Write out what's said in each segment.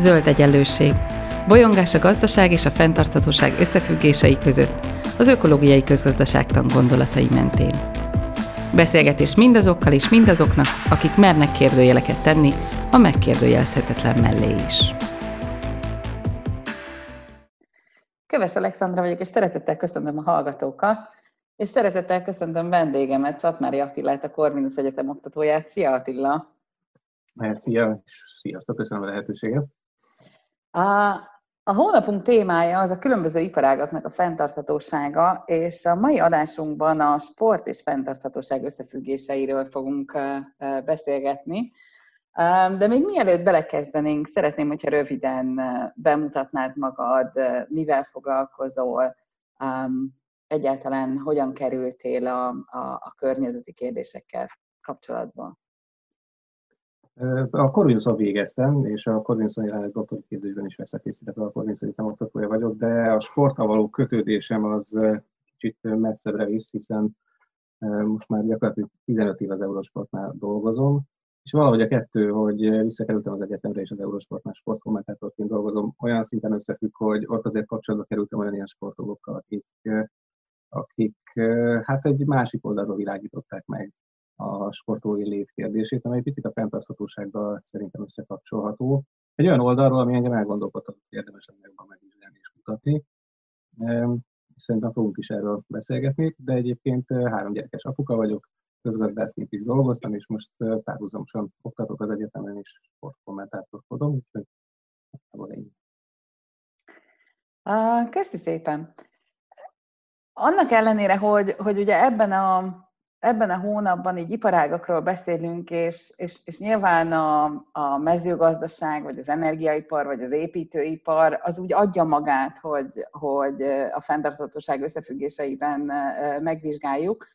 Zöld egyenlőség. Bolyongás a gazdaság és a fenntarthatóság összefüggései között, az ökológiai közgazdaságtan gondolatai mentén. Beszélgetés mindazokkal és mindazoknak, akik mernek kérdőjeleket tenni, a megkérdőjelezhetetlen mellé is. Köves Alexandra vagyok, és szeretettel köszöntöm a hallgatókat, és szeretettel köszöntöm vendégemet, Szatmári Attilát, a Corvinus Egyetem oktatóját. Szia Attila! Szia, és sziasztok, köszönöm a lehetőséget! A, a hónapunk témája az a különböző iparágaknak a fenntarthatósága, és a mai adásunkban a sport és fenntarthatóság összefüggéseiről fogunk beszélgetni. De még mielőtt belekezdenénk, szeretném, hogyha röviden bemutatnád magad, mivel foglalkozol, egyáltalán hogyan kerültél a, a, a környezeti kérdésekkel kapcsolatban. A Corvinuson végeztem, és a Corvinuson jelenleg doktori képzésben is veszek részt, a Egyetem oktatója vagyok, de a sporttal való kötődésem az kicsit messzebbre visz, hiszen most már gyakorlatilag 15 év az Eurosportnál dolgozom, és valahogy a kettő, hogy visszakerültem az egyetemre, és az Eurosportnál sportkommentátorként dolgozom, olyan szinten összefügg, hogy ott azért kapcsolatba kerültem olyan ilyen sportolókkal, akik, akik hát egy másik oldalról világították meg a sportolói lét kérdését, amely picit a fenntarthatósággal szerintem összekapcsolható. Egy olyan oldalról, ami engem elgondolkodhat, hogy érdemes anyagban megvizsgálni és kutatni. Szerintem fogunk is erről beszélgetni, de egyébként három gyerekes apuka vagyok, közgazdászként is dolgoztam, és most párhuzamosan oktatok az egyetemen, és sportkommentátorkodom, úgyhogy ennyi. Köszi szépen! Annak ellenére, hogy, hogy ugye ebben a ebben a hónapban így iparágakról beszélünk, és, és, és nyilván a, a mezőgazdaság, vagy az energiaipar, vagy az építőipar az úgy adja magát, hogy, hogy a fenntarthatóság összefüggéseiben megvizsgáljuk,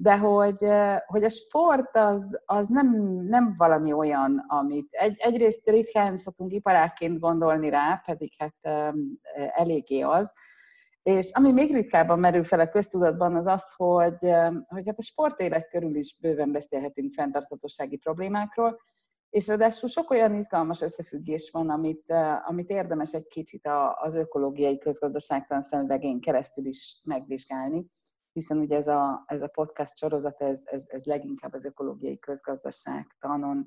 de hogy, hogy a sport az, az nem, nem valami olyan, amit egy, egyrészt ritkán szoktunk iparákként gondolni rá, pedig hát eléggé az, és ami még ritkábban merül fel a köztudatban, az az, hogy, hogy hát a sportélet körül is bőven beszélhetünk fenntarthatósági problémákról, és ráadásul sok olyan izgalmas összefüggés van, amit, amit érdemes egy kicsit az ökológiai közgazdaságtan szemüvegén keresztül is megvizsgálni, hiszen ugye ez a, ez a podcast sorozat, ez, ez, ez leginkább az ökológiai közgazdaságtanon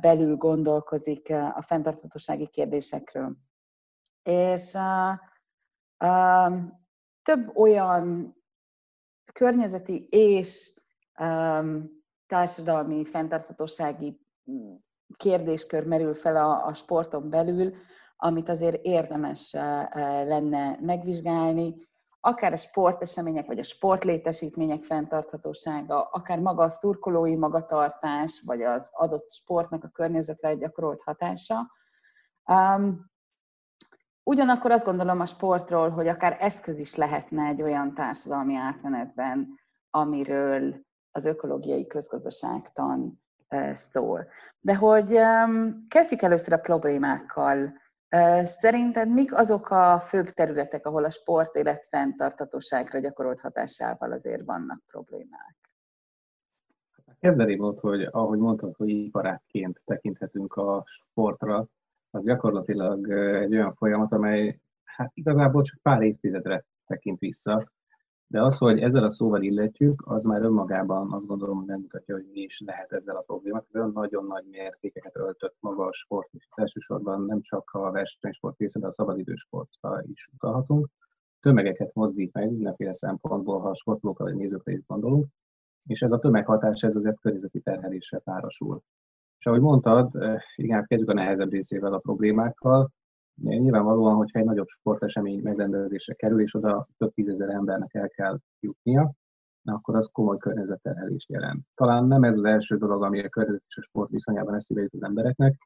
belül gondolkozik a fenntarthatósági kérdésekről. És több olyan környezeti és társadalmi fenntarthatósági mm, kérdéskör merül fel a, a sporton belül, amit azért érdemes lenne megvizsgálni, akár a sportesemények vagy a sportlétesítmények fenntarthatósága, akár maga a szurkolói magatartás, vagy az adott sportnak a környezetre gyakorolt hatása. Ugyanakkor azt gondolom a sportról, hogy akár eszköz is lehetne egy olyan társadalmi átmenetben, amiről az ökológiai közgazdaságtan szól. De hogy kezdjük először a problémákkal. Szerinted mik azok a főbb területek, ahol a sport élet fenntartatóságra gyakorolt hatásával azért vannak problémák? Kezdeném ott, hogy ahogy mondtad, hogy iparákként tekinthetünk a sportra, az gyakorlatilag egy olyan folyamat, amely hát igazából csak pár évtizedre tekint vissza, de az, hogy ezzel a szóval illetjük, az már önmagában azt gondolom, hogy nem mutatja, hogy mi is lehet ezzel a problémát. Olyan nagyon nagy mértékeket öltött maga a sport, és elsősorban nem csak a versenysport része, de a szabadidősportra is utalhatunk. Tömegeket mozdít meg mindenféle szempontból, ha a sportolókra vagy nézőkre is gondolunk, és ez a tömeghatás, ez azért környezeti terheléssel párosul. És ahogy mondtad, igen, hát kezdjük a nehezebb részével a problémákkal. Nyilvánvalóan, hogyha egy nagyobb sportesemény megrendezésre kerül, és oda több tízezer embernek el kell jutnia, akkor az komoly környezetterhelést jelent. Talán nem ez az első dolog, ami a környezet és a sport viszonyában eszébe jut az embereknek,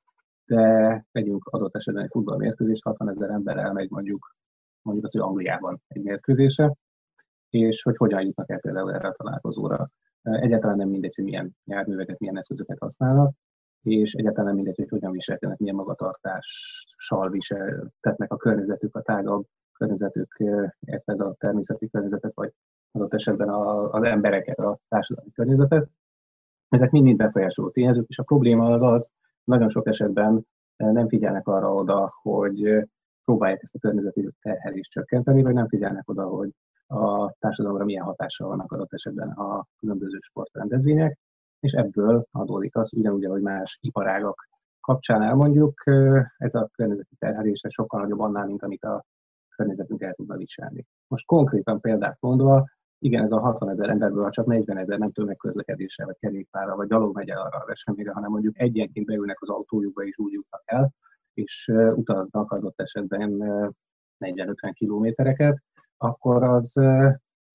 de vegyünk adott esetben egy futballmérkőzést, 60 ezer ember elmegy mondjuk, mondjuk az, hogy Angliában egy mérkőzésre, és hogy hogyan jutnak el például erre a találkozóra. Egyáltalán nem mindegy, hogy milyen járműveket, milyen eszközöket használnak, és egyáltalán mindegy, hogy hogyan viselkednek, milyen magatartással viseltetnek a környezetük, a tágabb környezetük, ez a természeti környezetet, vagy adott esetben az embereket, a társadalmi környezetet. Ezek mind-mind befolyásoló tényezők, és a probléma az az, nagyon sok esetben nem figyelnek arra oda, hogy próbálják ezt a környezeti terhelést csökkenteni, vagy nem figyelnek oda, hogy a társadalomra milyen hatással vannak adott esetben a különböző sportrendezvények, és ebből adódik az, ugyanúgy, ahogy más iparágak kapcsán elmondjuk, ez a környezeti terhelése sokkal nagyobb annál, mint amit a környezetünk el tudna viselni. Most konkrétan példát mondva, igen, ez a 60 ezer emberből, ha csak 40 ezer nem tömegközlekedéssel, vagy kerékpárral, vagy gyalog megy el arra a eseményre, hanem mondjuk egyenként beülnek az autójukba és úgy jutnak el, és utaznak adott esetben 40-50 kilométereket, akkor az,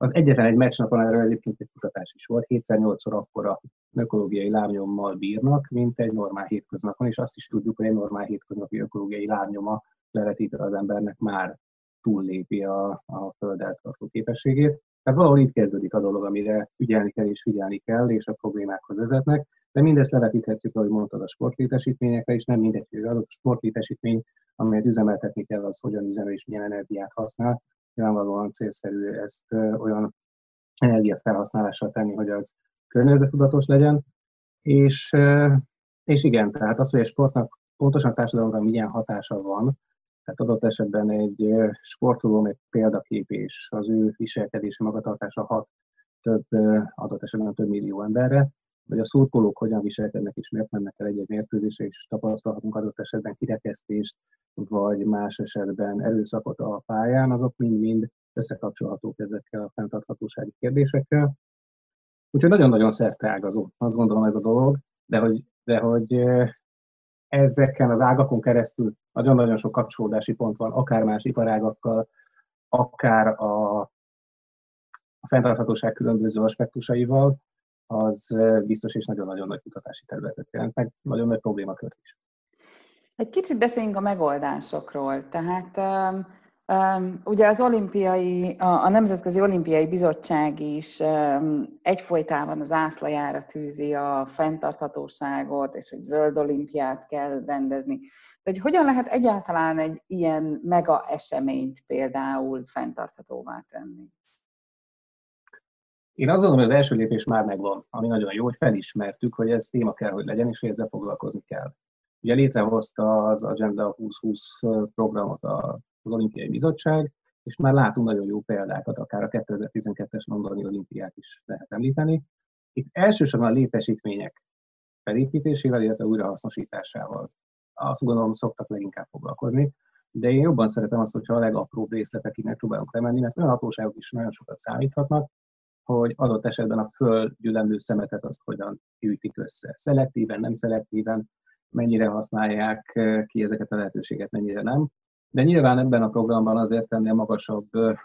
az egyetlen egy meccsnapon erről egyébként egy kutatás is volt, 7-8-szor akkora ökológiai lábnyommal bírnak, mint egy normál hétköznapon, és azt is tudjuk, hogy egy normál hétköznapi ökológiai lábnyoma levetítve az embernek már túllépi a, a földet tartó képességét. Tehát valahol itt kezdődik a dolog, amire ügyelni kell és figyelni kell, és a problémákhoz vezetnek. De mindezt levetíthetjük, ahogy mondtad, a sportlétesítményekre, és nem mindegy, hogy az a sportlétesítmény, amelyet üzemeltetni kell, az hogyan üzemel és milyen energiát használ. Nyilvánvalóan célszerű ezt olyan energiafelhasználással tenni, hogy az környezetudatos legyen. És, és igen, tehát az, hogy a sportnak pontosan a társadalomra milyen hatása van, tehát adott esetben egy sportoló, egy példakép és az ő viselkedése, magatartása hat több, adott esetben több millió emberre, vagy a szurkolók hogyan viselkednek és miért mennek el egy-egy mérkőzésre, és tapasztalhatunk adott esetben kirekesztést, vagy más esetben erőszakot a pályán, azok mind-mind összekapcsolhatók ezekkel a fenntarthatósági kérdésekkel. Úgyhogy nagyon-nagyon szerteágazó, azt gondolom ez a dolog, de hogy, de hogy ezeken az ágakon keresztül nagyon-nagyon sok kapcsolódási pont van, akár más iparágakkal, akár a, a fenntarthatóság különböző aspektusaival, az biztos és nagyon-nagyon nagy kutatási területet jelent, meg nagyon nagy problémakört is. Egy kicsit beszéljünk a megoldásokról. Tehát um, um, ugye az olimpiai, a, a Nemzetközi Olimpiai Bizottság is um, egyfolytában az ászlajára tűzi a fenntarthatóságot, és hogy zöld olimpiát kell rendezni. De hogy hogyan lehet egyáltalán egy ilyen mega eseményt például fenntarthatóvá tenni? Én azt gondolom, hogy az első lépés már megvan, ami nagyon jó, hogy felismertük, hogy ez téma kell, hogy legyen, és hogy ezzel foglalkozni kell. Ugye létrehozta az Agenda 2020 programot az Olimpiai Bizottság, és már látunk nagyon jó példákat, akár a 2012-es londoni olimpiát is lehet említeni. Itt elsősorban a létesítmények felépítésével, illetve újrahasznosításával. Azt gondolom, szoktak leginkább foglalkozni, de én jobban szeretem azt, hogyha a legapróbb részletekig megpróbálunk lemenni, mert olyan apróságok is nagyon sokat számíthatnak, hogy adott esetben a földgyűlömlő szemetet azt hogyan gyűjtik össze. Szelektíven, nem szelektíven, mennyire használják eh, ki ezeket a lehetőséget, mennyire nem. De nyilván ebben a programban azért ennél magasabb eh,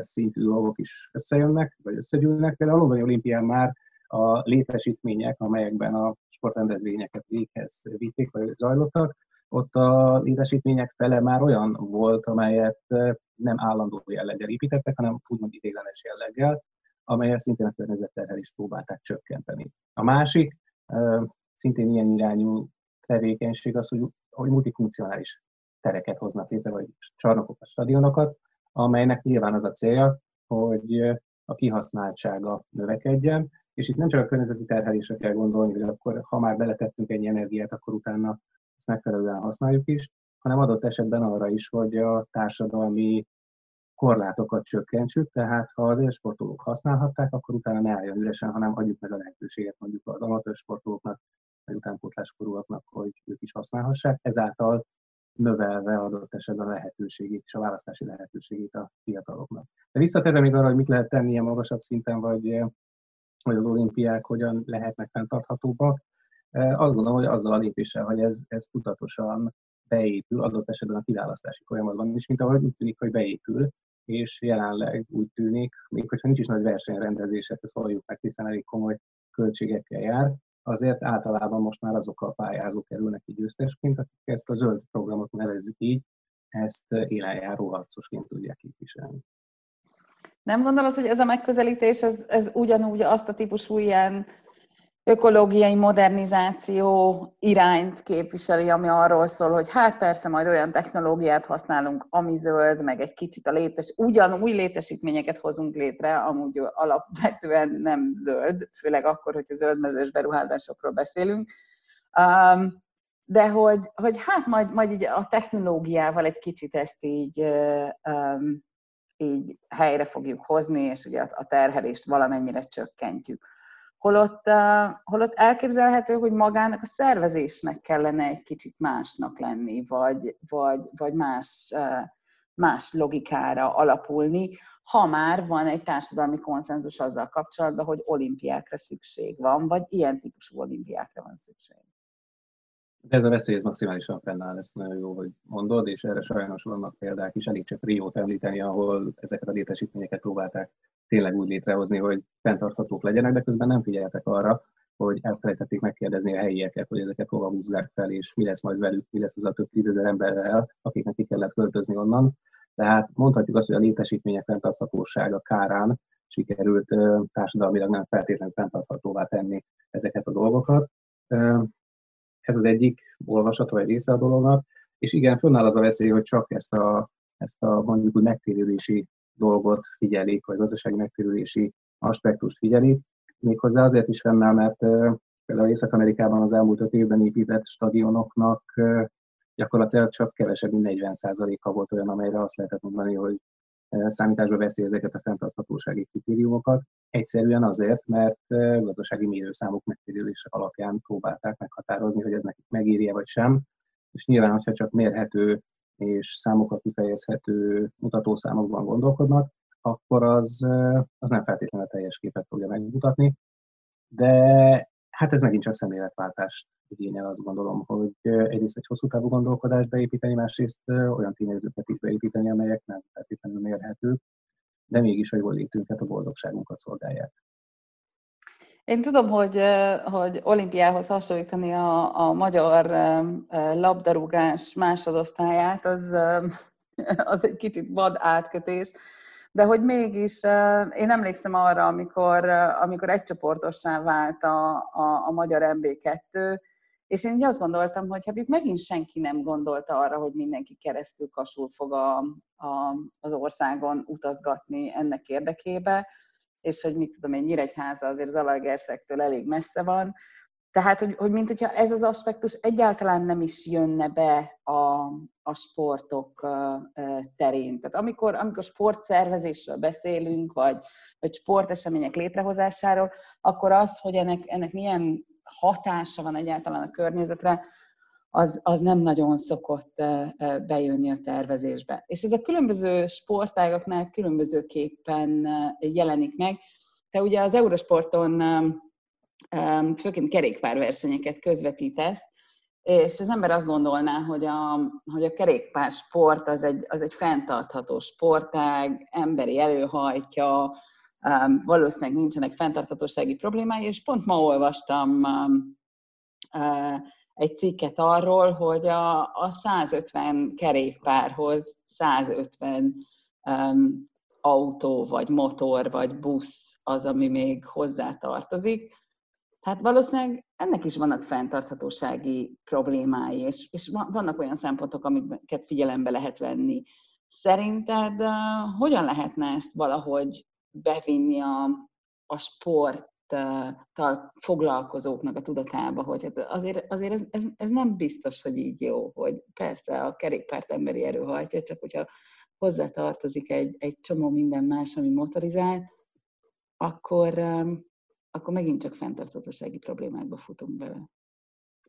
szintű dolgok is összejönnek, vagy összegyűlnek. Például a Londoni olimpián már a létesítmények, amelyekben a sportrendezvényeket véghez vitték, vagy zajlottak, ott a létesítmények fele már olyan volt, amelyet eh, nem állandó jelleggel építettek, hanem úgymond idéglenes jelleggel, amelyel szintén a környezetterhelést próbálták csökkenteni. A másik, szintén ilyen irányú tevékenység az, hogy, hogy multifunkcionális tereket hoznak létre, vagy csarnokokat, stadionokat, amelynek nyilván az a célja, hogy a kihasználtsága növekedjen, és itt nem csak a környezeti terhelésre kell gondolni, hogy akkor, ha már beletettünk egy energiát, akkor utána ezt megfelelően használjuk is, hanem adott esetben arra is, hogy a társadalmi korlátokat csökkentsük, tehát ha az élsportolók használhatták, akkor utána ne álljon üresen, hanem adjuk meg a lehetőséget mondjuk az amatőr sportolóknak, vagy utánpótláskorúaknak, hogy ők is használhassák, ezáltal növelve adott esetben a lehetőségét és a választási lehetőségét a fiataloknak. De visszatérve még arra, hogy mit lehet tenni a magasabb szinten, vagy, vagy az olimpiák hogyan lehetnek fenntarthatóbbak, azt gondolom, hogy azzal a lépéssel, hogy ez, ez tudatosan beépül adott esetben a kiválasztási folyamatban is, mint ahogy úgy tűnik, hogy beépül, és jelenleg úgy tűnik, még hogyha nincs is nagy versenyrendezés, ezt halljuk meg, hiszen elég komoly költségekkel jár, azért általában most már azok a pályázók kerülnek ki győztesként, akik ezt a zöld programot nevezzük így, ezt élenjáró harcosként tudják képviselni. Nem gondolod, hogy ez a megközelítés, ez, ez ugyanúgy azt a típusú ilyen ökológiai modernizáció irányt képviseli, ami arról szól, hogy hát persze majd olyan technológiát használunk, ami zöld, meg egy kicsit a létes, ugyan új létesítményeket hozunk létre, amúgy alapvetően nem zöld, főleg akkor, hogyha zöldmezős beruházásokról beszélünk. Um, de hogy, hogy hát majd, majd így a technológiával egy kicsit ezt így, um, így helyre fogjuk hozni, és ugye a terhelést valamennyire csökkentjük. Holott, holott elképzelhető, hogy magának a szervezésnek kellene egy kicsit másnak lenni, vagy, vagy, vagy más, más logikára alapulni, ha már van egy társadalmi konszenzus azzal kapcsolatban, hogy olimpiákra szükség van, vagy ilyen típusú olimpiákra van szükség. De ez a veszély ez maximálisan fennáll, ezt nagyon jó, hogy mondod, és erre sajnos vannak példák is, elég csak Riót említeni, ahol ezeket a létesítményeket próbálták tényleg úgy létrehozni, hogy fenntarthatók legyenek, de közben nem figyeltek arra, hogy elfelejtették megkérdezni a helyieket, hogy ezeket hova húzzák fel, és mi lesz majd velük, mi lesz az a több tízezer emberrel, akiknek ki kellett költözni onnan. Tehát mondhatjuk azt, hogy a létesítmények fenntarthatósága kárán sikerült társadalmilag nem feltétlenül fenntarthatóvá tenni ezeket a dolgokat. Ez az egyik olvasat, vagy része a dolognak. És igen, fönnáll az a veszély, hogy csak ezt a, ezt a mondjuk úgy megtérülési dolgot figyelik, vagy gazdasági megtérülési aspektust figyelik. Méghozzá azért is fennáll, mert például Észak-Amerikában az elmúlt öt évben épített stadionoknak gyakorlatilag csak kevesebb, mint 40%-a volt olyan, amelyre azt lehetett mondani, hogy számításba veszi ezeket a fenntarthatósági kritériumokat. Egyszerűen azért, mert gazdasági mérőszámok megtérülése alapján próbálták meghatározni, hogy ez nekik megírja vagy sem. És nyilván, hogyha csak mérhető és számokat kifejezhető mutatószámokban gondolkodnak, akkor az, az nem feltétlenül a teljes képet fogja megmutatni. De hát ez megint csak szemléletváltást igényel, azt gondolom, hogy egyrészt egy hosszú távú gondolkodást beépíteni, másrészt olyan tényezőket is beépíteni, amelyek nem feltétlenül mérhetők, de mégis a jól létünket, a boldogságunkat szolgálják. Én tudom, hogy, hogy olimpiához hasonlítani a, a magyar labdarúgás másodosztályát, az, az egy kicsit vad átkötés, de hogy mégis én emlékszem arra, amikor, amikor egycsoportossá vált a, a, a magyar MB2, és én azt gondoltam, hogy hát itt megint senki nem gondolta arra, hogy mindenki keresztül kasul fog a, a, az országon utazgatni ennek érdekébe, és hogy mit tudom én, Nyíregyháza azért Zalaegerszektől elég messze van, tehát, hogy, hogy mint hogyha ez az aspektus egyáltalán nem is jönne be a, a sportok terén. Tehát amikor, amikor sportszervezésről beszélünk, vagy, vagy sportesemények létrehozásáról, akkor az, hogy ennek, ennek milyen hatása van egyáltalán a környezetre, az, az nem nagyon szokott bejönni a tervezésbe. És ez a különböző sportágaknál különbözőképpen jelenik meg. Te ugye az Eurosporton főként kerékpárversenyeket közvetítesz, és az ember azt gondolná, hogy a, hogy a kerékpár sport az egy, az egy fenntartható sportág, emberi előhajtja, valószínűleg nincsenek fenntarthatósági problémái, és pont ma olvastam egy cikket arról, hogy a, a 150 kerékpárhoz 150 um, autó, vagy motor, vagy busz az, ami még hozzá tartozik. Tehát valószínűleg ennek is vannak fenntarthatósági problémái, és, és vannak olyan szempontok, amiket figyelembe lehet venni. Szerinted uh, hogyan lehetne ezt valahogy bevinni a, a sporttal foglalkozóknak a tudatába, hogy hát azért, azért ez, ez, ez nem biztos, hogy így jó, hogy persze a kerékpárt emberi erő hajtja, csak hogyha hozzátartozik egy, egy csomó minden más, ami motorizált, akkor, akkor megint csak fenntartatósági problémákba futunk bele.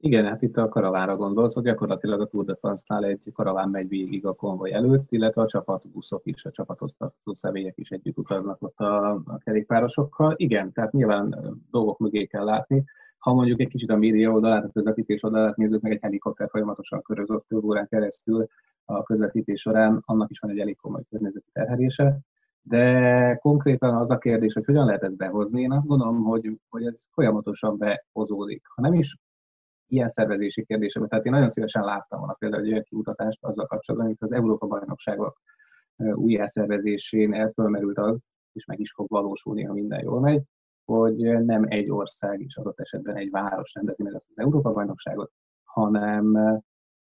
Igen, hát itt a karavánra gondolsz, hogy gyakorlatilag a Tour de France-nál egy karaván megy végig a konvoj előtt, illetve a csapatbuszok is, a csapathoz tartozó személyek is együtt utaznak ott a, a kerékpárosokkal. Igen, tehát nyilván dolgok mögé kell látni. Ha mondjuk egy kicsit a média oldalát, a közvetítés oldalát nézzük, meg egy helikopter folyamatosan körözött több órán keresztül a közvetítés során, annak is van egy elég komoly környezeti terhelése. De konkrétan az a kérdés, hogy hogyan lehet ezt behozni, én azt gondolom, hogy, hogy ez folyamatosan behozódik. Ha nem is ilyen szervezési kérdésekben. Tehát én nagyon szívesen láttam volna például egy olyan kimutatást azzal kapcsolatban, amikor az Európa bajnokságok újjászervezésén elfölmerült az, és meg is fog valósulni, ha minden jól megy, hogy nem egy ország is adott esetben egy város rendezi meg ezt az Európa bajnokságot, hanem,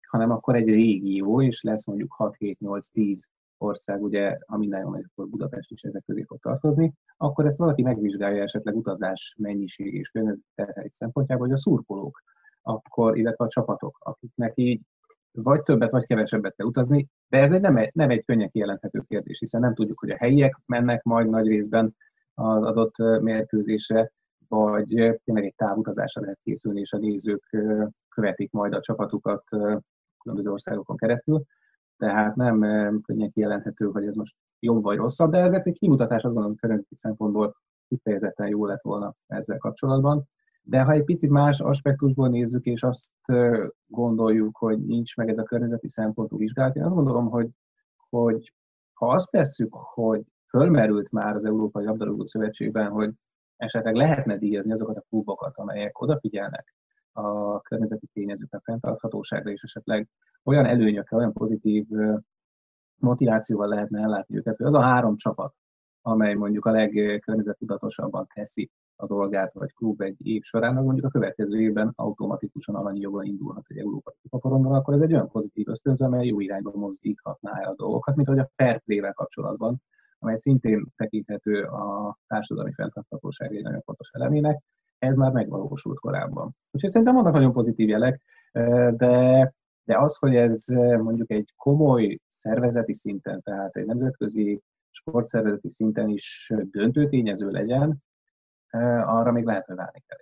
hanem akkor egy régió, és lesz mondjuk 6, 7, 8, 10 ország, ugye, ha minden jól megy, akkor Budapest is ezek közé fog tartozni, akkor ezt valaki megvizsgálja esetleg utazás mennyiség és környezeti szempontjából, hogy a szurkolók akkor, illetve a csapatok, akiknek így vagy többet, vagy kevesebbet kell utazni, de ez egy nem, egy, nem egy könnyen kijelenthető kérdés, hiszen nem tudjuk, hogy a helyiek mennek majd nagy részben az adott mérkőzésre, vagy tényleg egy távutazásra lehet készülni, és a nézők követik majd a csapatukat különböző országokon keresztül. Tehát nem könnyen kijelenthető, hogy ez most jobb vagy rosszabb, de ezért egy kimutatás azt gondolom, hogy szempontból kifejezetten jó lett volna ezzel kapcsolatban. De ha egy picit más aspektusból nézzük, és azt gondoljuk, hogy nincs meg ez a környezeti szempontú vizsgálat, én azt gondolom, hogy, hogy ha azt tesszük, hogy fölmerült már az Európai Labdarúgó Szövetségben, hogy esetleg lehetne díjazni azokat a klubokat, amelyek odafigyelnek a környezeti tényezőkre, fenntarthatóságra, és esetleg olyan előnyökkel, olyan pozitív motivációval lehetne ellátni őket, hogy az a három csapat, amely mondjuk a legkörnyezettudatosabban teszi a dolgát, vagy klub egy év során, mondjuk a következő évben automatikusan alanyi jogon indulhat egy európai kupaporondon, akkor ez egy olyan pozitív ösztönző, amely jó irányba mozdíthatná el a dolgokat, mint hogy a fair play-vel kapcsolatban, amely szintén tekinthető a társadalmi fenntarthatóság egy nagyon fontos elemének, ez már megvalósult korábban. Úgyhogy szerintem vannak nagyon pozitív jelek, de, de az, hogy ez mondjuk egy komoly szervezeti szinten, tehát egy nemzetközi sportszervezeti szinten is döntő tényező legyen, arra még lehet, hogy várni kell.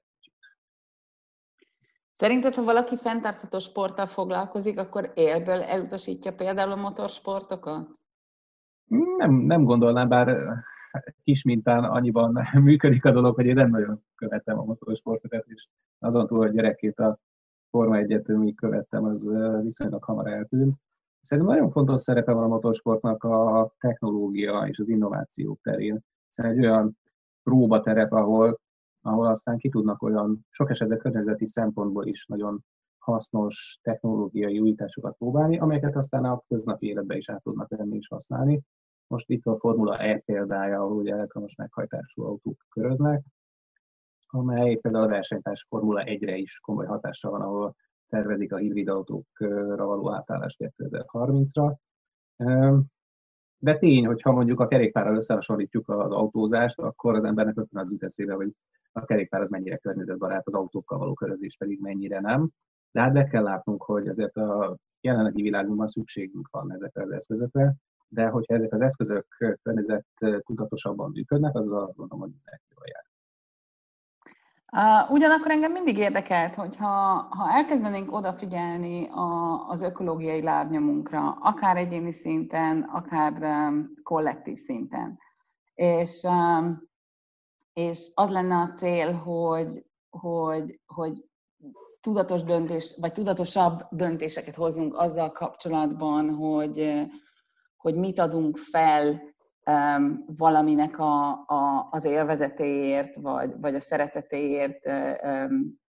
Szerinted, ha valaki fenntartható sporttal foglalkozik, akkor élből elutasítja például a motorsportokat? Nem, nem gondolnám, bár kis mintán annyiban működik a dolog, hogy én nem nagyon követtem a motorsportokat, és azon túl, hogy gyerekként a Forma 1 még követtem, az viszonylag hamar eltűnt. Szerintem nagyon fontos szerepe van a motorsportnak a technológia és az innováció terén, hiszen egy olyan próbaterep, ahol, ahol aztán ki tudnak olyan sok esetben környezeti szempontból is nagyon hasznos technológiai újításokat próbálni, amelyeket aztán a köznapi életbe is át tudnak venni és használni. Most itt a Formula E példája, ahol ugye elektromos meghajtású autók köröznek, amely például a versenytárs Formula 1-re is komoly hatással van, ahol tervezik a hibrid autókra való átállást 2030-ra. De tény, hogy ha mondjuk a kerékpárral összehasonlítjuk az autózást, akkor az embernek rögtön az jut eszébe, hogy a kerékpár az mennyire környezetbarát, az autókkal való körözés pedig mennyire nem. De hát be kell látnunk, hogy azért a jelenlegi világunkban szükségünk van ezekre az eszközökre, de hogyha ezek az eszközök környezet tudatosabban működnek, az azt mondom, hogy mindenki jól jár. Ugyanakkor engem mindig érdekelt, hogy ha, ha elkezdenénk odafigyelni a, az ökológiai lábnyomunkra, akár egyéni szinten, akár um, kollektív szinten, és, um, és az lenne a cél, hogy, hogy, hogy tudatos döntés, vagy tudatosabb döntéseket hozzunk azzal kapcsolatban, hogy, hogy mit adunk fel um, valaminek a, a, az élvezetéért, vagy, vagy a szeretetéért, um,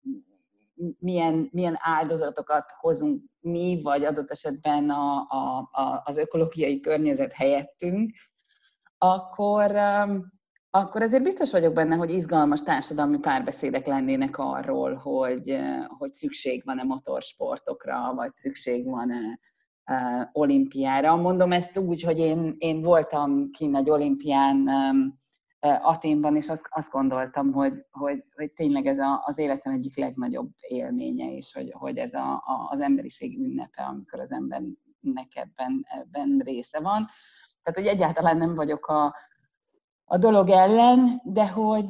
milyen, milyen áldozatokat hozunk mi, vagy adott esetben a, a, a, az ökológiai környezet helyettünk, akkor, um, akkor azért biztos vagyok benne, hogy izgalmas társadalmi párbeszédek lennének arról, hogy, hogy szükség van-e motorsportokra, vagy szükség van-e olimpiára. Mondom ezt úgy, hogy én, én voltam kint egy olimpián Aténban, és azt, azt gondoltam, hogy, hogy, hogy tényleg ez a, az életem egyik legnagyobb élménye, és hogy, hogy ez a, a, az emberiség ünnepe, amikor az embernek ebben, ebben része van. Tehát, hogy egyáltalán nem vagyok a, a dolog ellen, de hogy,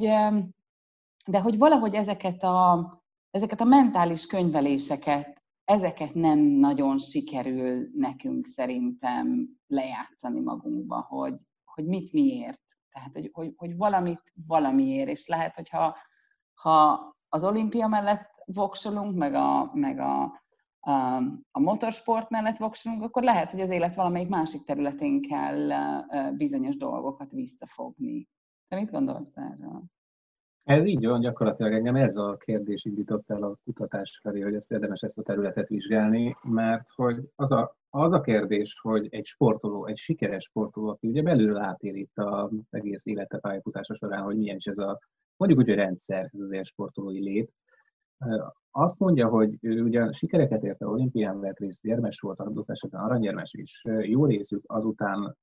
de hogy valahogy ezeket a, ezeket a mentális könyveléseket ezeket nem nagyon sikerül nekünk szerintem lejátszani magunkba, hogy, hogy mit miért. Tehát, hogy, hogy, hogy valamit valamiért, és lehet, hogyha ha az olimpia mellett voksolunk, meg a, meg a, a, a motorsport mellett voksolunk, akkor lehet, hogy az élet valamelyik másik területén kell bizonyos dolgokat visszafogni. Te mit gondolsz erről? Ez így van, gyakorlatilag engem ez a kérdés indított el a kutatás felé, hogy ezt érdemes ezt a területet vizsgálni, mert hogy az a, az a kérdés, hogy egy sportoló, egy sikeres sportoló, aki ugye belülről átél itt az egész élete pályafutása során, hogy milyen is ez a, mondjuk úgy, hogy rendszer, ez az ilyen sportolói lét, azt mondja, hogy ő ugye sikereket ért a olimpián vett részt, érmes volt, adott esetben aranyérmes is. Jó részük azután,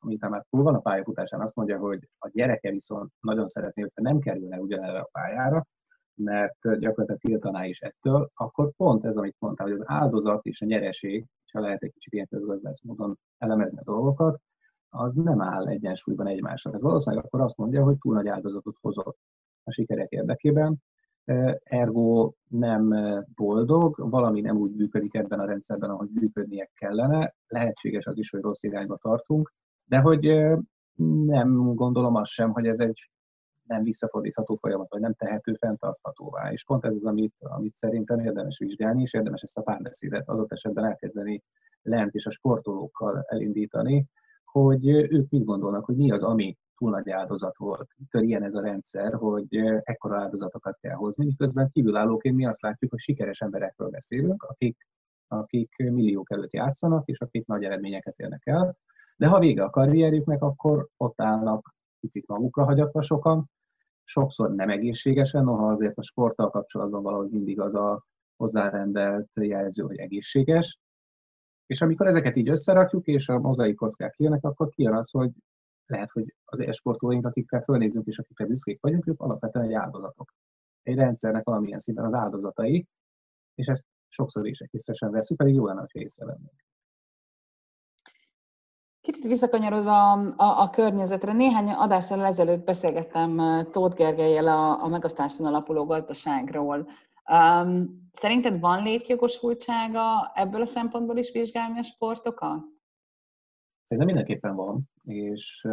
miután már túl van a pályafutásán, azt mondja, hogy a gyereke viszont nagyon szeretné, hogyha nem kerülne ugyanerre a pályára, mert gyakorlatilag tiltaná is ettől, akkor pont ez, amit mondtál, hogy az áldozat és a nyereség, ha lehet egy kicsit ilyen közgazdász módon elemezni a dolgokat, az nem áll egyensúlyban egymásra. Tehát valószínűleg akkor azt mondja, hogy túl nagy áldozatot hozott a sikerek érdekében, ergo nem boldog, valami nem úgy működik ebben a rendszerben, ahogy működnie kellene, lehetséges az is, hogy rossz irányba tartunk, de hogy nem gondolom azt sem, hogy ez egy nem visszafordítható folyamat, vagy nem tehető fenntarthatóvá. És pont ez az, amit, amit szerintem érdemes vizsgálni, és érdemes ezt a párbeszédet adott esetben elkezdeni lent és a sportolókkal elindítani, hogy ők mit gondolnak, hogy mi az, ami túl nagy áldozat volt. Mitől ilyen ez a rendszer, hogy ekkora áldozatokat kell hozni, miközben kívülállóként mi azt látjuk, hogy sikeres emberekről beszélünk, akik, akik milliók előtt játszanak, és akik nagy eredményeket érnek el, de ha vége a karrierjüknek, akkor ott állnak picit magukra hagyatva sokan, sokszor nem egészségesen, noha azért a sporttal kapcsolatban valahogy mindig az a hozzárendelt jelző, hogy egészséges. És amikor ezeket így összerakjuk, és a mozaik kockák kijönnek, akkor kijön az, hogy lehet, hogy az e-sportolóink, akikkel fölnézünk és akikkel büszkék vagyunk, ők alapvetően egy áldozatok. Egy rendszernek valamilyen szinten az áldozatai, és ezt sokszor is egészesen veszük, pedig jó lenne, hogy észrevennénk. Kicsit visszakanyarodva a, a, a környezetre, néhány adással ezelőtt beszélgettem Tóth Gergelyel a, a megosztáson alapuló gazdaságról. Um, szerinted van létjogosultsága ebből a szempontból is vizsgálni a sportokat? Szerintem mindenképpen van, és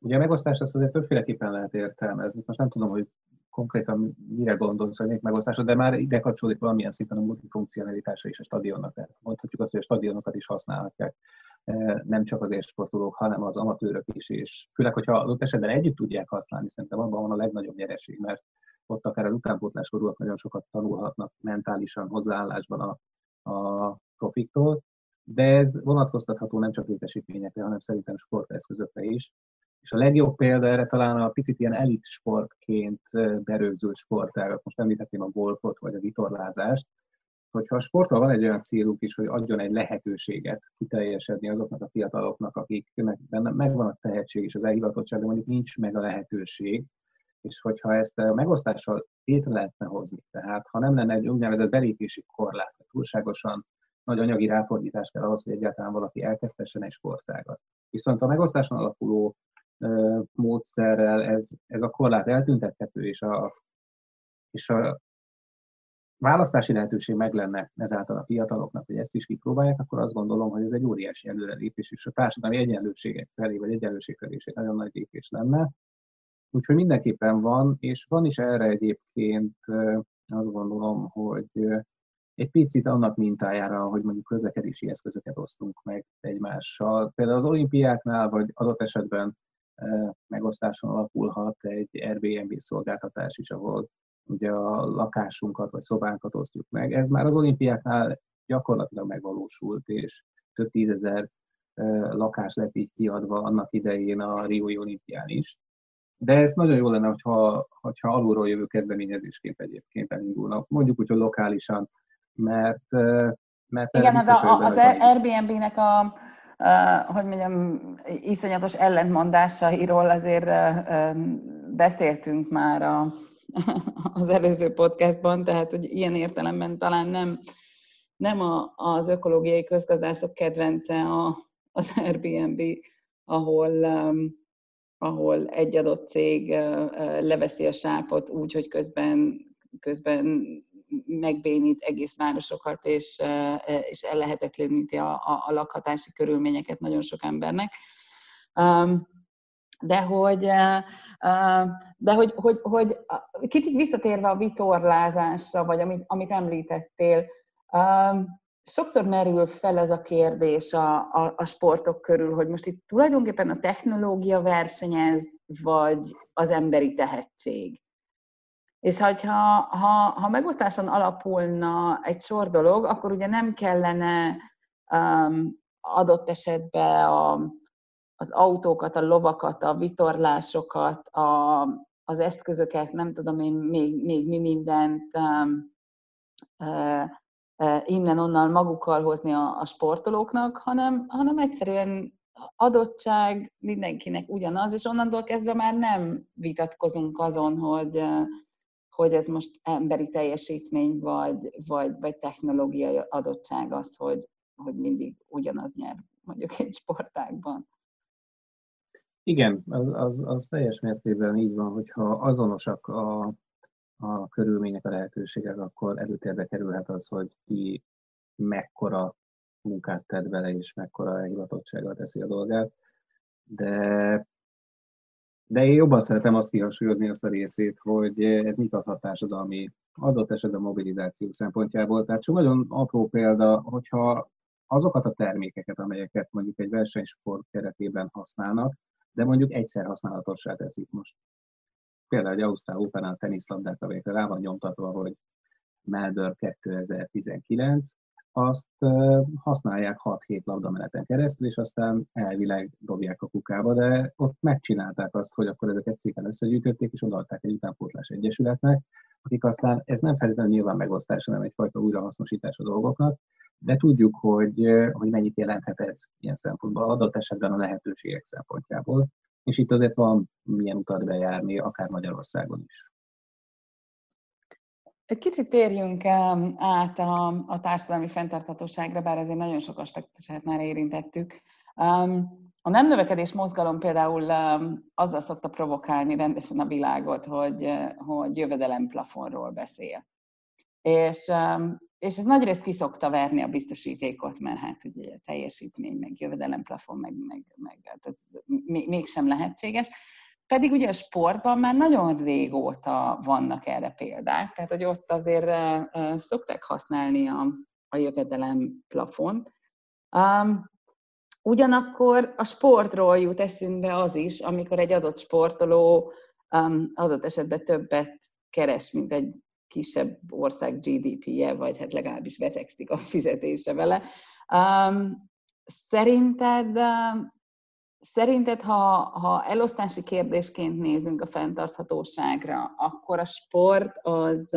ugye a megosztás azt azért többféleképpen lehet értelmezni. Most nem tudom, hogy konkrétan mire gondolsz, hogy még megosztásod, de már ide kapcsolódik valamilyen szinten a multifunkcionalitása is a stadionnak. Mondhatjuk azt, hogy a stadionokat is használhatják nem csak az élsportolók, hanem az amatőrök is, és főleg, hogyha adott esetben együtt tudják használni, szerintem abban van a legnagyobb nyereség, mert ott akár az utánpótláskorúak nagyon sokat tanulhatnak mentálisan, hozzáállásban a, a profiktól, de ez vonatkoztatható nem csak létesítményekre, hanem szerintem sporteszközökre is. És a legjobb példa erre talán a picit ilyen elit sportként berögzült sportágat, most említhetném a golfot vagy a vitorlázást, hogyha a sporttal van egy olyan célunk is, hogy adjon egy lehetőséget kiteljesedni azoknak a fiataloknak, akiknek benne megvan a tehetség és az elhivatottság, de mondjuk nincs meg a lehetőség, és hogyha ezt a megosztással létre lehetne hozni, tehát ha nem lenne egy úgynevezett belépési korlát, túlságosan nagy anyagi ráfordítás kell ahhoz, hogy egyáltalán valaki elkezdhessen egy sportágat. Viszont a megosztáson alapuló ö, módszerrel ez, ez a korlát eltüntethető, és a, és a választási lehetőség meg lenne ezáltal a fiataloknak, hogy ezt is kipróbálják, akkor azt gondolom, hogy ez egy óriási előrelépés, és a társadalmi egyenlőségek felé, vagy egyenlőség felé is egy nagyon nagy lépés lenne. Úgyhogy mindenképpen van, és van is erre egyébként azt gondolom, hogy egy picit annak mintájára, hogy mondjuk közlekedési eszközöket osztunk meg egymással. Például az olimpiáknál, vagy adott esetben megosztáson alapulhat egy Airbnb szolgáltatás is, ahol ugye a lakásunkat vagy szobánkat osztjuk meg. Ez már az olimpiáknál gyakorlatilag megvalósult, és több tízezer lakás lett így kiadva annak idején a Riói olimpián is. De ez nagyon jó lenne, hogyha, hogyha alulról jövő kezdeményezésként egyébként elindulnak, mondjuk úgy, hogy lokálisan, mert, mert Igen, az, a, az Airbnb-nek a, hogy mondjam, iszonyatos ellentmondásairól azért beszéltünk már a, az előző podcastban, tehát hogy ilyen értelemben talán nem, nem a, az ökológiai közgazdászok kedvence a, az Airbnb, ahol, um, ahol egy adott cég uh, leveszi a sápot úgy, hogy közben, közben megbénít egész városokat, és, és ellehetetleníti a, a, a lakhatási körülményeket nagyon sok embernek. De hogy de hogy, hogy, hogy kicsit visszatérve a vitorlázásra, vagy amit, amit említettél, sokszor merül fel ez a kérdés a, a, a sportok körül, hogy most itt tulajdonképpen a technológia versenyez, vagy az emberi tehetség. És hogyha, ha, ha megosztáson alapulna egy sor dolog, akkor ugye nem kellene um, adott esetben a, az autókat, a lovakat, a vitorlásokat, a, az eszközöket, nem tudom én még, még mi mindent um, uh, uh, innen-onnan magukkal hozni a, a sportolóknak, hanem, hanem egyszerűen adottság mindenkinek ugyanaz, és onnantól kezdve már nem vitatkozunk azon, hogy, uh, hogy ez most emberi teljesítmény, vagy, vagy, vagy technológiai adottság az, hogy, hogy mindig ugyanaz nyer mondjuk egy sportágban. Igen, az, az, az teljes mértékben így van, hogyha azonosak a, a körülmények, a lehetőségek, akkor előtérbe kerülhet az, hogy ki mekkora munkát tett bele, és mekkora hivatottsággal teszi a dolgát. De, de én jobban szeretem azt kihangsúlyozni azt a részét, hogy ez mit adhat társadalmi adott esetben mobilizáció szempontjából. Tehát csak nagyon apró példa, hogyha azokat a termékeket, amelyeket mondjuk egy versenysport keretében használnak, de mondjuk egyszer használatossá teszik most. Például egy Ausztrál Open a teniszlabdát, amelyekre rá van nyomtatva, hogy Melbourne 2019, azt használják 6-7 labdameneten keresztül, és aztán elvileg dobják a kukába, de ott megcsinálták azt, hogy akkor ezeket szépen összegyűjtötték, és odaadták egy utánpótlás egyesületnek, akik aztán, ez nem feltétlenül nyilván megosztás, hanem egyfajta újrahasznosítás a dolgoknak, de tudjuk, hogy, hogy mennyit jelenthet ez ilyen szempontból, adott esetben a lehetőségek szempontjából, és itt azért van milyen utat bejárni, akár Magyarországon is. Egy kicsit térjünk át a, a társadalmi fenntarthatóságra, bár ezért nagyon sok aspektusát már érintettük. A nem növekedés mozgalom például azzal szokta provokálni rendesen a világot, hogy, hogy jövedelemplafonról beszél. És, és ez nagyrészt kiszokta verni a biztosítékot, mert hát ugye teljesítmény, meg jövedelemplafon, meg, meg, meg hát ez mégsem lehetséges. Pedig ugye a sportban már nagyon régóta vannak erre példák, tehát hogy ott azért szokták használni a, a jövedelem plafont. Um, ugyanakkor a sportról jut eszünkbe az is, amikor egy adott sportoló um, adott esetben többet keres, mint egy kisebb ország GDP-je, vagy hát legalábbis betegszik a fizetése vele. Um, szerinted Szerinted, ha, ha elosztási kérdésként nézünk a fenntarthatóságra, akkor a sport az,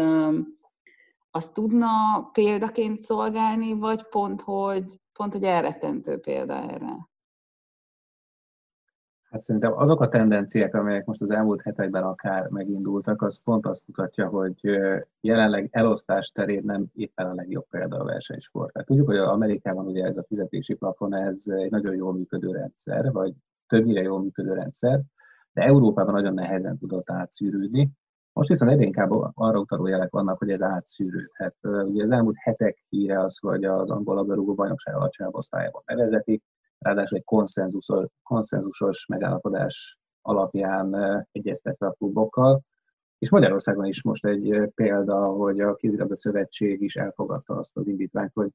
az tudna példaként szolgálni, vagy pont, hogy, pont, hogy elrettentő példa erre? Hát szerintem azok a tendenciák, amelyek most az elmúlt hetekben akár megindultak, az pont azt mutatja, hogy jelenleg elosztás terén nem éppen a legjobb példa a versenysport. Tehát tudjuk, hogy Amerikában ugye ez a fizetési plafon, ez egy nagyon jól működő rendszer, vagy többnyire jól működő rendszer, de Európában nagyon nehezen tudott átszűrődni. Most viszont egyre inkább arra utaló jelek vannak, hogy ez átszűrődhet. Ugye az elmúlt hetek híre az, hogy az angol labdarúgó bajnokság alacsonyabb osztályában bevezetik, ráadásul egy konszenzusos, konszenzusos megállapodás alapján egyeztetve a klubokkal. És Magyarországon is most egy példa, hogy a Kézilabda Szövetség is elfogadta azt az indítványt, hogy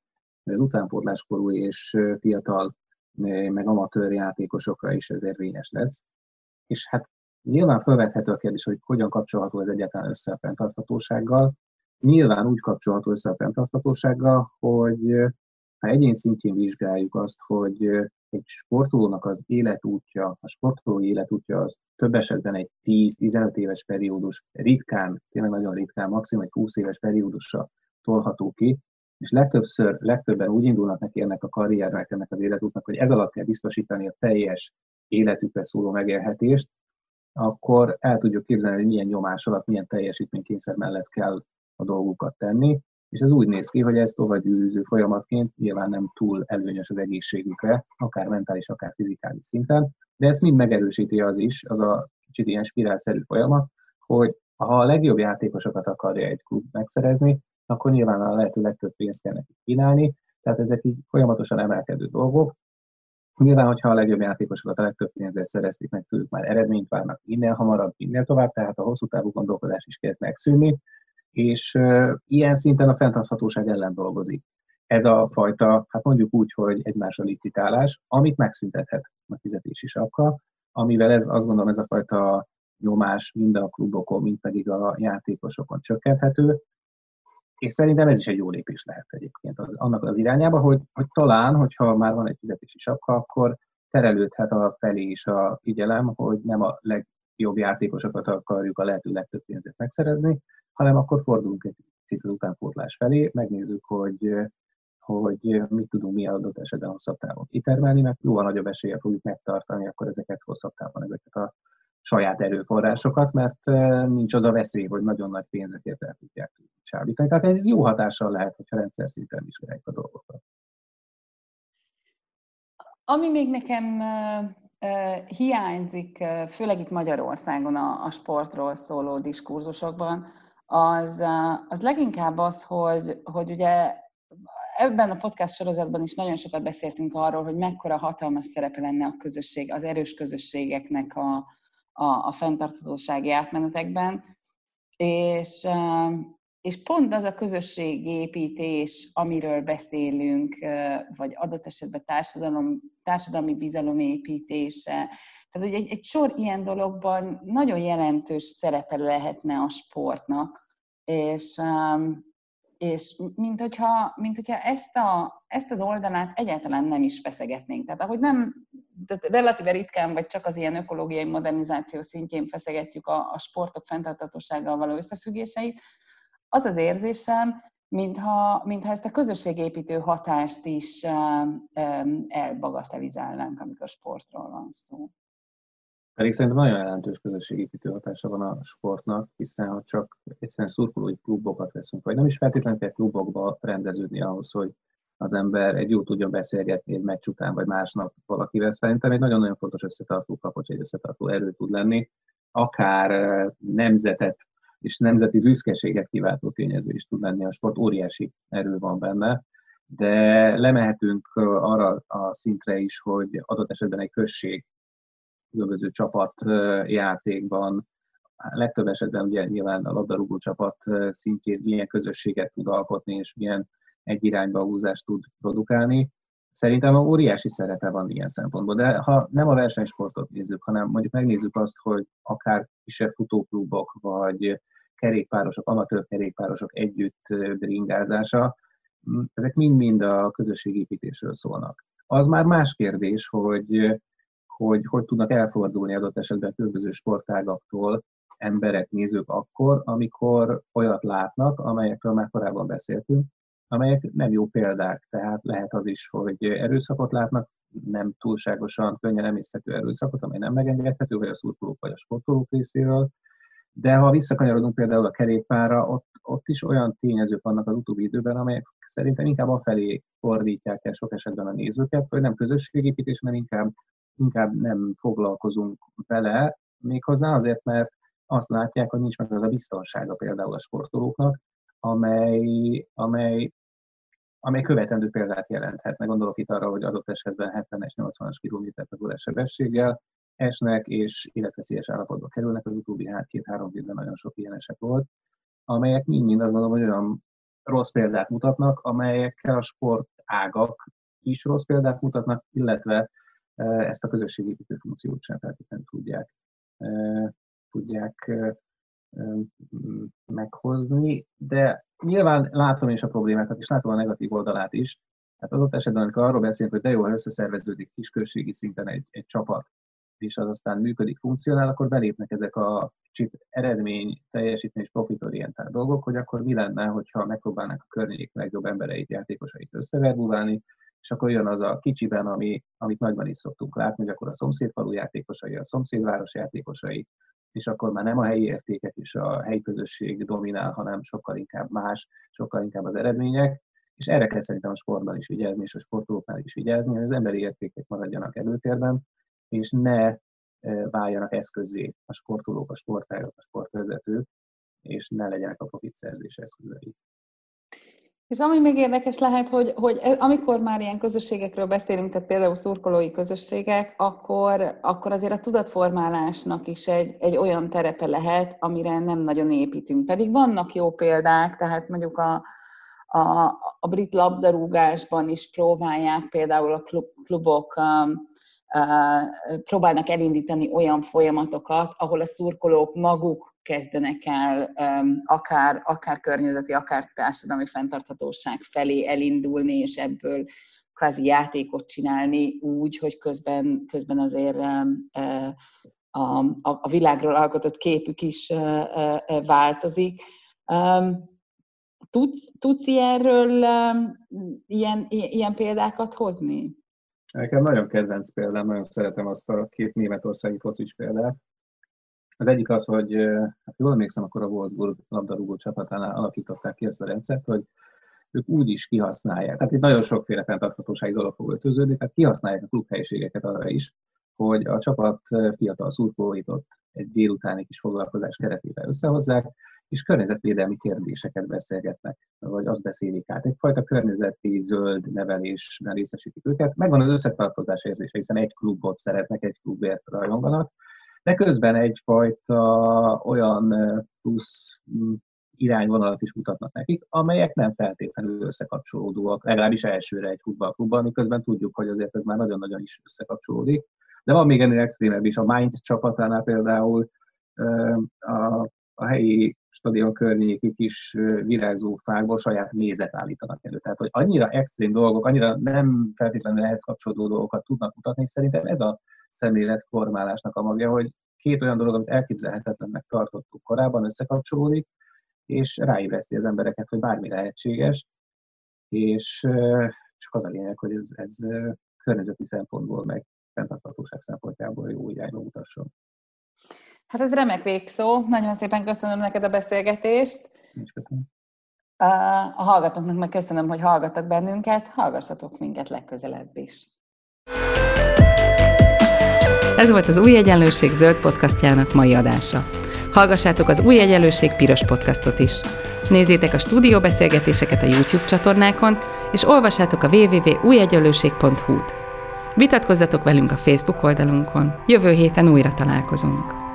az utánpótláskorú és fiatal, meg amatőr játékosokra is ez érvényes lesz. És hát nyilván felvethető a kérdés, hogy hogyan kapcsolható ez egyáltalán össze a fenntarthatósággal. Nyilván úgy kapcsolható össze a fenntarthatósággal, hogy ha egyén szintjén vizsgáljuk azt, hogy egy sportolónak az életútja, a sportoló életútja az több esetben egy 10-15 éves periódus, ritkán, tényleg nagyon ritkán, maximum egy 20 éves periódusra tolható ki, és legtöbbször, legtöbben úgy indulnak neki ennek a karriernek, ennek az életútnak, hogy ez alatt kell biztosítani a teljes életükre szóló megélhetést, akkor el tudjuk képzelni, hogy milyen nyomás alatt, milyen teljesítménykényszer mellett kell a dolgukat tenni, és ez úgy néz ki, hogy ez tovább gyűrűző folyamatként nyilván nem túl előnyös az egészségükre, akár mentális, akár fizikális szinten, de ezt mind megerősíti az is, az a kicsit ilyen spirálszerű folyamat, hogy ha a legjobb játékosokat akarja egy klub megszerezni, akkor nyilván a lehető legtöbb pénzt kell neki kínálni, tehát ezek így folyamatosan emelkedő dolgok. Nyilván, hogyha a legjobb játékosokat a legtöbb pénzért szerezték meg tőlük, már eredményt várnak minél hamarabb, minél tovább, tehát a hosszú távú gondolkodás is kezd megszűnni, és ilyen szinten a fenntarthatóság ellen dolgozik. Ez a fajta, hát mondjuk úgy, hogy egymásra licitálás, amit megszüntethet a fizetési sapka, amivel ez, azt gondolom, ez a fajta nyomás mind a klubokon, mind pedig a játékosokon csökkenthető, és szerintem ez is egy jó lépés lehet egyébként az, annak az irányába, hogy, hogy talán, hogyha már van egy fizetési sapka, akkor terelődhet a felé is a figyelem, hogy nem a legjobb játékosokat akarjuk a lehető legtöbb pénzet megszerezni, hanem akkor fordulunk egy picit az utánpótlás felé, megnézzük, hogy, hogy mit tudunk mi adott esetben hosszabb távon kitermelni, mert jóval nagyobb eséllyel fogjuk megtartani akkor ezeket hosszabb távon, ezeket a saját erőforrásokat, mert nincs az a veszély, hogy nagyon nagy pénzekért el tudják csábítani. Tehát ez jó hatással lehet, hogyha rendszer szinten vizsgálják a dolgokat. Ami még nekem hiányzik, főleg itt Magyarországon a, a sportról szóló diskurzusokban, az, az leginkább az, hogy, hogy ugye ebben a podcast sorozatban is nagyon sokat beszéltünk arról, hogy mekkora hatalmas szerepe lenne a közösség, az erős közösségeknek a, a, a fenntarthatósági átmenetekben, és, és pont az a közösségépítés, amiről beszélünk, vagy adott esetben társadalom, társadalmi bizalom építése, tehát ugye egy, egy sor ilyen dologban nagyon jelentős szerepe lehetne a sportnak, és, és mint hogyha, mint hogyha ezt, a, ezt az oldalát egyáltalán nem is feszegetnénk. Tehát ahogy nem, tehát relatíve ritkán, vagy csak az ilyen ökológiai modernizáció szintjén feszegetjük a, a sportok fenntartatósággal való összefüggéseit, az az érzésem, mintha, mintha ezt a közösségépítő hatást is elbagatelizálnánk, amikor sportról van szó. Pedig szerintem nagyon jelentős közösségépítő hatása van a sportnak, hiszen ha csak egyszerűen szurkolói klubokat veszünk, vagy nem is feltétlenül kell klubokba rendeződni ahhoz, hogy az ember egy jó tudjon beszélgetni egy meccs után, vagy másnap valakivel. Szerintem egy nagyon-nagyon fontos összetartó kapocs, egy összetartó erő tud lenni, akár nemzetet és nemzeti büszkeséget kiváltó tényező is tud lenni. A sport óriási erő van benne, de lemehetünk arra a szintre is, hogy adott esetben egy község különböző csapatjátékban, legtöbb esetben ugye nyilván a labdarúgó csapat szintjén milyen közösséget tud alkotni, és milyen egy irányba húzást tud produkálni. Szerintem a óriási szerepe van ilyen szempontból, de ha nem a versenysportot nézzük, hanem mondjuk megnézzük azt, hogy akár kisebb futóklubok, vagy kerékpárosok, amatőr kerékpárosok együtt bringázása, ezek mind-mind a közösségépítésről szólnak. Az már más kérdés, hogy hogy hogy tudnak elfordulni adott esetben különböző sportágaktól emberek, nézők akkor, amikor olyat látnak, amelyekről már korábban beszéltünk, amelyek nem jó példák. Tehát lehet az is, hogy erőszakot látnak, nem túlságosan könnyen emészhető erőszakot, amely nem megengedhető, vagy a szurkolók vagy a sportolók részéről. De ha visszakanyarodunk például a kerékpára, ott, ott is olyan tényezők vannak az utóbbi időben, amelyek szerintem inkább afelé fordítják el sok esetben a nézőket, hogy nem közösségépítés, hanem inkább inkább nem foglalkozunk vele, méghozzá azért, mert azt látják, hogy nincs meg az a biztonsága például a sportolóknak, amely, amely, amely követendő példát jelenthet. Meg gondolok itt arra, hogy adott esetben 70-es, 80-as km per sebességgel esnek, és életveszélyes állapotba kerülnek. Az utóbbi hát két-három évben nagyon sok ilyen eset volt, amelyek mind-mind azt gondolom, hogy olyan rossz példát mutatnak, amelyekkel a sportágak is rossz példát mutatnak, illetve ezt a közösségépítő funkciót sem feltétlenül tudják, tudják meghozni, de nyilván látom is a problémákat, és látom a negatív oldalát is. Hát adott esetben, amikor arról beszélünk, hogy de jó, ha összeszerveződik kisközségi szinten egy, egy csapat, és az aztán működik, funkcionál, akkor belépnek ezek a kicsit eredmény, teljesítmény és profitorientált dolgok, hogy akkor mi lenne, hogyha megpróbálnak a környék legjobb embereit, játékosait összeverbulálni, és akkor jön az a kicsiben, ami, amit nagyban is szoktunk látni, hogy akkor a szomszédfalu játékosai, a szomszédváros játékosai, és akkor már nem a helyi értékek és a helyi közösség dominál, hanem sokkal inkább más, sokkal inkább az eredmények, és erre kell szerintem a sportban is vigyázni, és a sportolóknál is vigyázni, hogy az emberi értékek maradjanak előtérben, és ne e, váljanak eszközé a sportolók, a sportágok, a sportvezetők, és ne legyenek a profitszerzés eszközei. És ami még érdekes lehet, hogy, hogy e, amikor már ilyen közösségekről beszélünk, tehát például szurkolói közösségek, akkor, akkor azért a tudatformálásnak is egy, egy olyan terepe lehet, amire nem nagyon építünk. Pedig vannak jó példák, tehát mondjuk a, a, a brit labdarúgásban is próbálják például a klubok um, próbálnak elindítani olyan folyamatokat, ahol a szurkolók maguk kezdenek el akár, akár környezeti, akár társadalmi fenntarthatóság felé elindulni, és ebből kvázi játékot csinálni úgy, hogy közben, közben azért a, a, a világról alkotott képük is változik. Tudsz, tudsz ilyenről ilyen, ilyen példákat hozni? Nekem nagyon kedvenc példám, nagyon szeretem azt a két németországi focis példát, Az egyik az, hogy hát jól emlékszem, akkor a Wolfsburg labdarúgó csapatánál alakították ki ezt a rendszert, hogy ők úgy is kihasználják. Tehát itt nagyon sokféle fenntarthatósági dolog fog öltöződni, tehát kihasználják a klubhelyiségeket arra is, hogy a csapat fiatal szurkolóit ott egy délutáni kis foglalkozás keretében összehozzák, és környezetvédelmi kérdéseket beszélgetnek, vagy azt beszélik át. Egyfajta környezeti zöld nevelésben részesítik őket. Megvan az összetartozás érzése, hiszen egy klubot szeretnek, egy klubért rajonganak, de közben egyfajta olyan plusz mm, irányvonalat is mutatnak nekik, amelyek nem feltétlenül összekapcsolódóak, legalábbis elsőre egy futballklubban, miközben tudjuk, hogy azért ez már nagyon-nagyon is összekapcsolódik. De van még ennél extrémebb is. A Mainz csapatánál például a, a helyi stadion környéki kis virágzó fákból saját mézet állítanak elő. Tehát, hogy annyira extrém dolgok, annyira nem feltétlenül ehhez kapcsolódó dolgokat tudnak mutatni, és szerintem ez a szemléletformálásnak a magja, hogy két olyan dolog, amit elképzelhetetlennek tartottuk korábban, összekapcsolódik, és ráébreszti az embereket, hogy bármi lehetséges, és csak az a lényeg, hogy ez, ez környezeti szempontból, meg fenntarthatóság szempontjából jó irányba mutasson. Hát ez remek végszó. Nagyon szépen köszönöm neked a beszélgetést. Köszönöm. A hallgatóknak meg köszönöm, hogy hallgattak bennünket. Hallgassatok minket legközelebb is. Ez volt az Új Egyenlőség zöld podcastjának mai adása. Hallgassátok az Új Egyenlőség piros podcastot is. Nézzétek a stúdióbeszélgetéseket a YouTube csatornákon, és olvassátok a www.újegyenlőség.hu-t. Vitatkozzatok velünk a Facebook oldalunkon. Jövő héten újra találkozunk.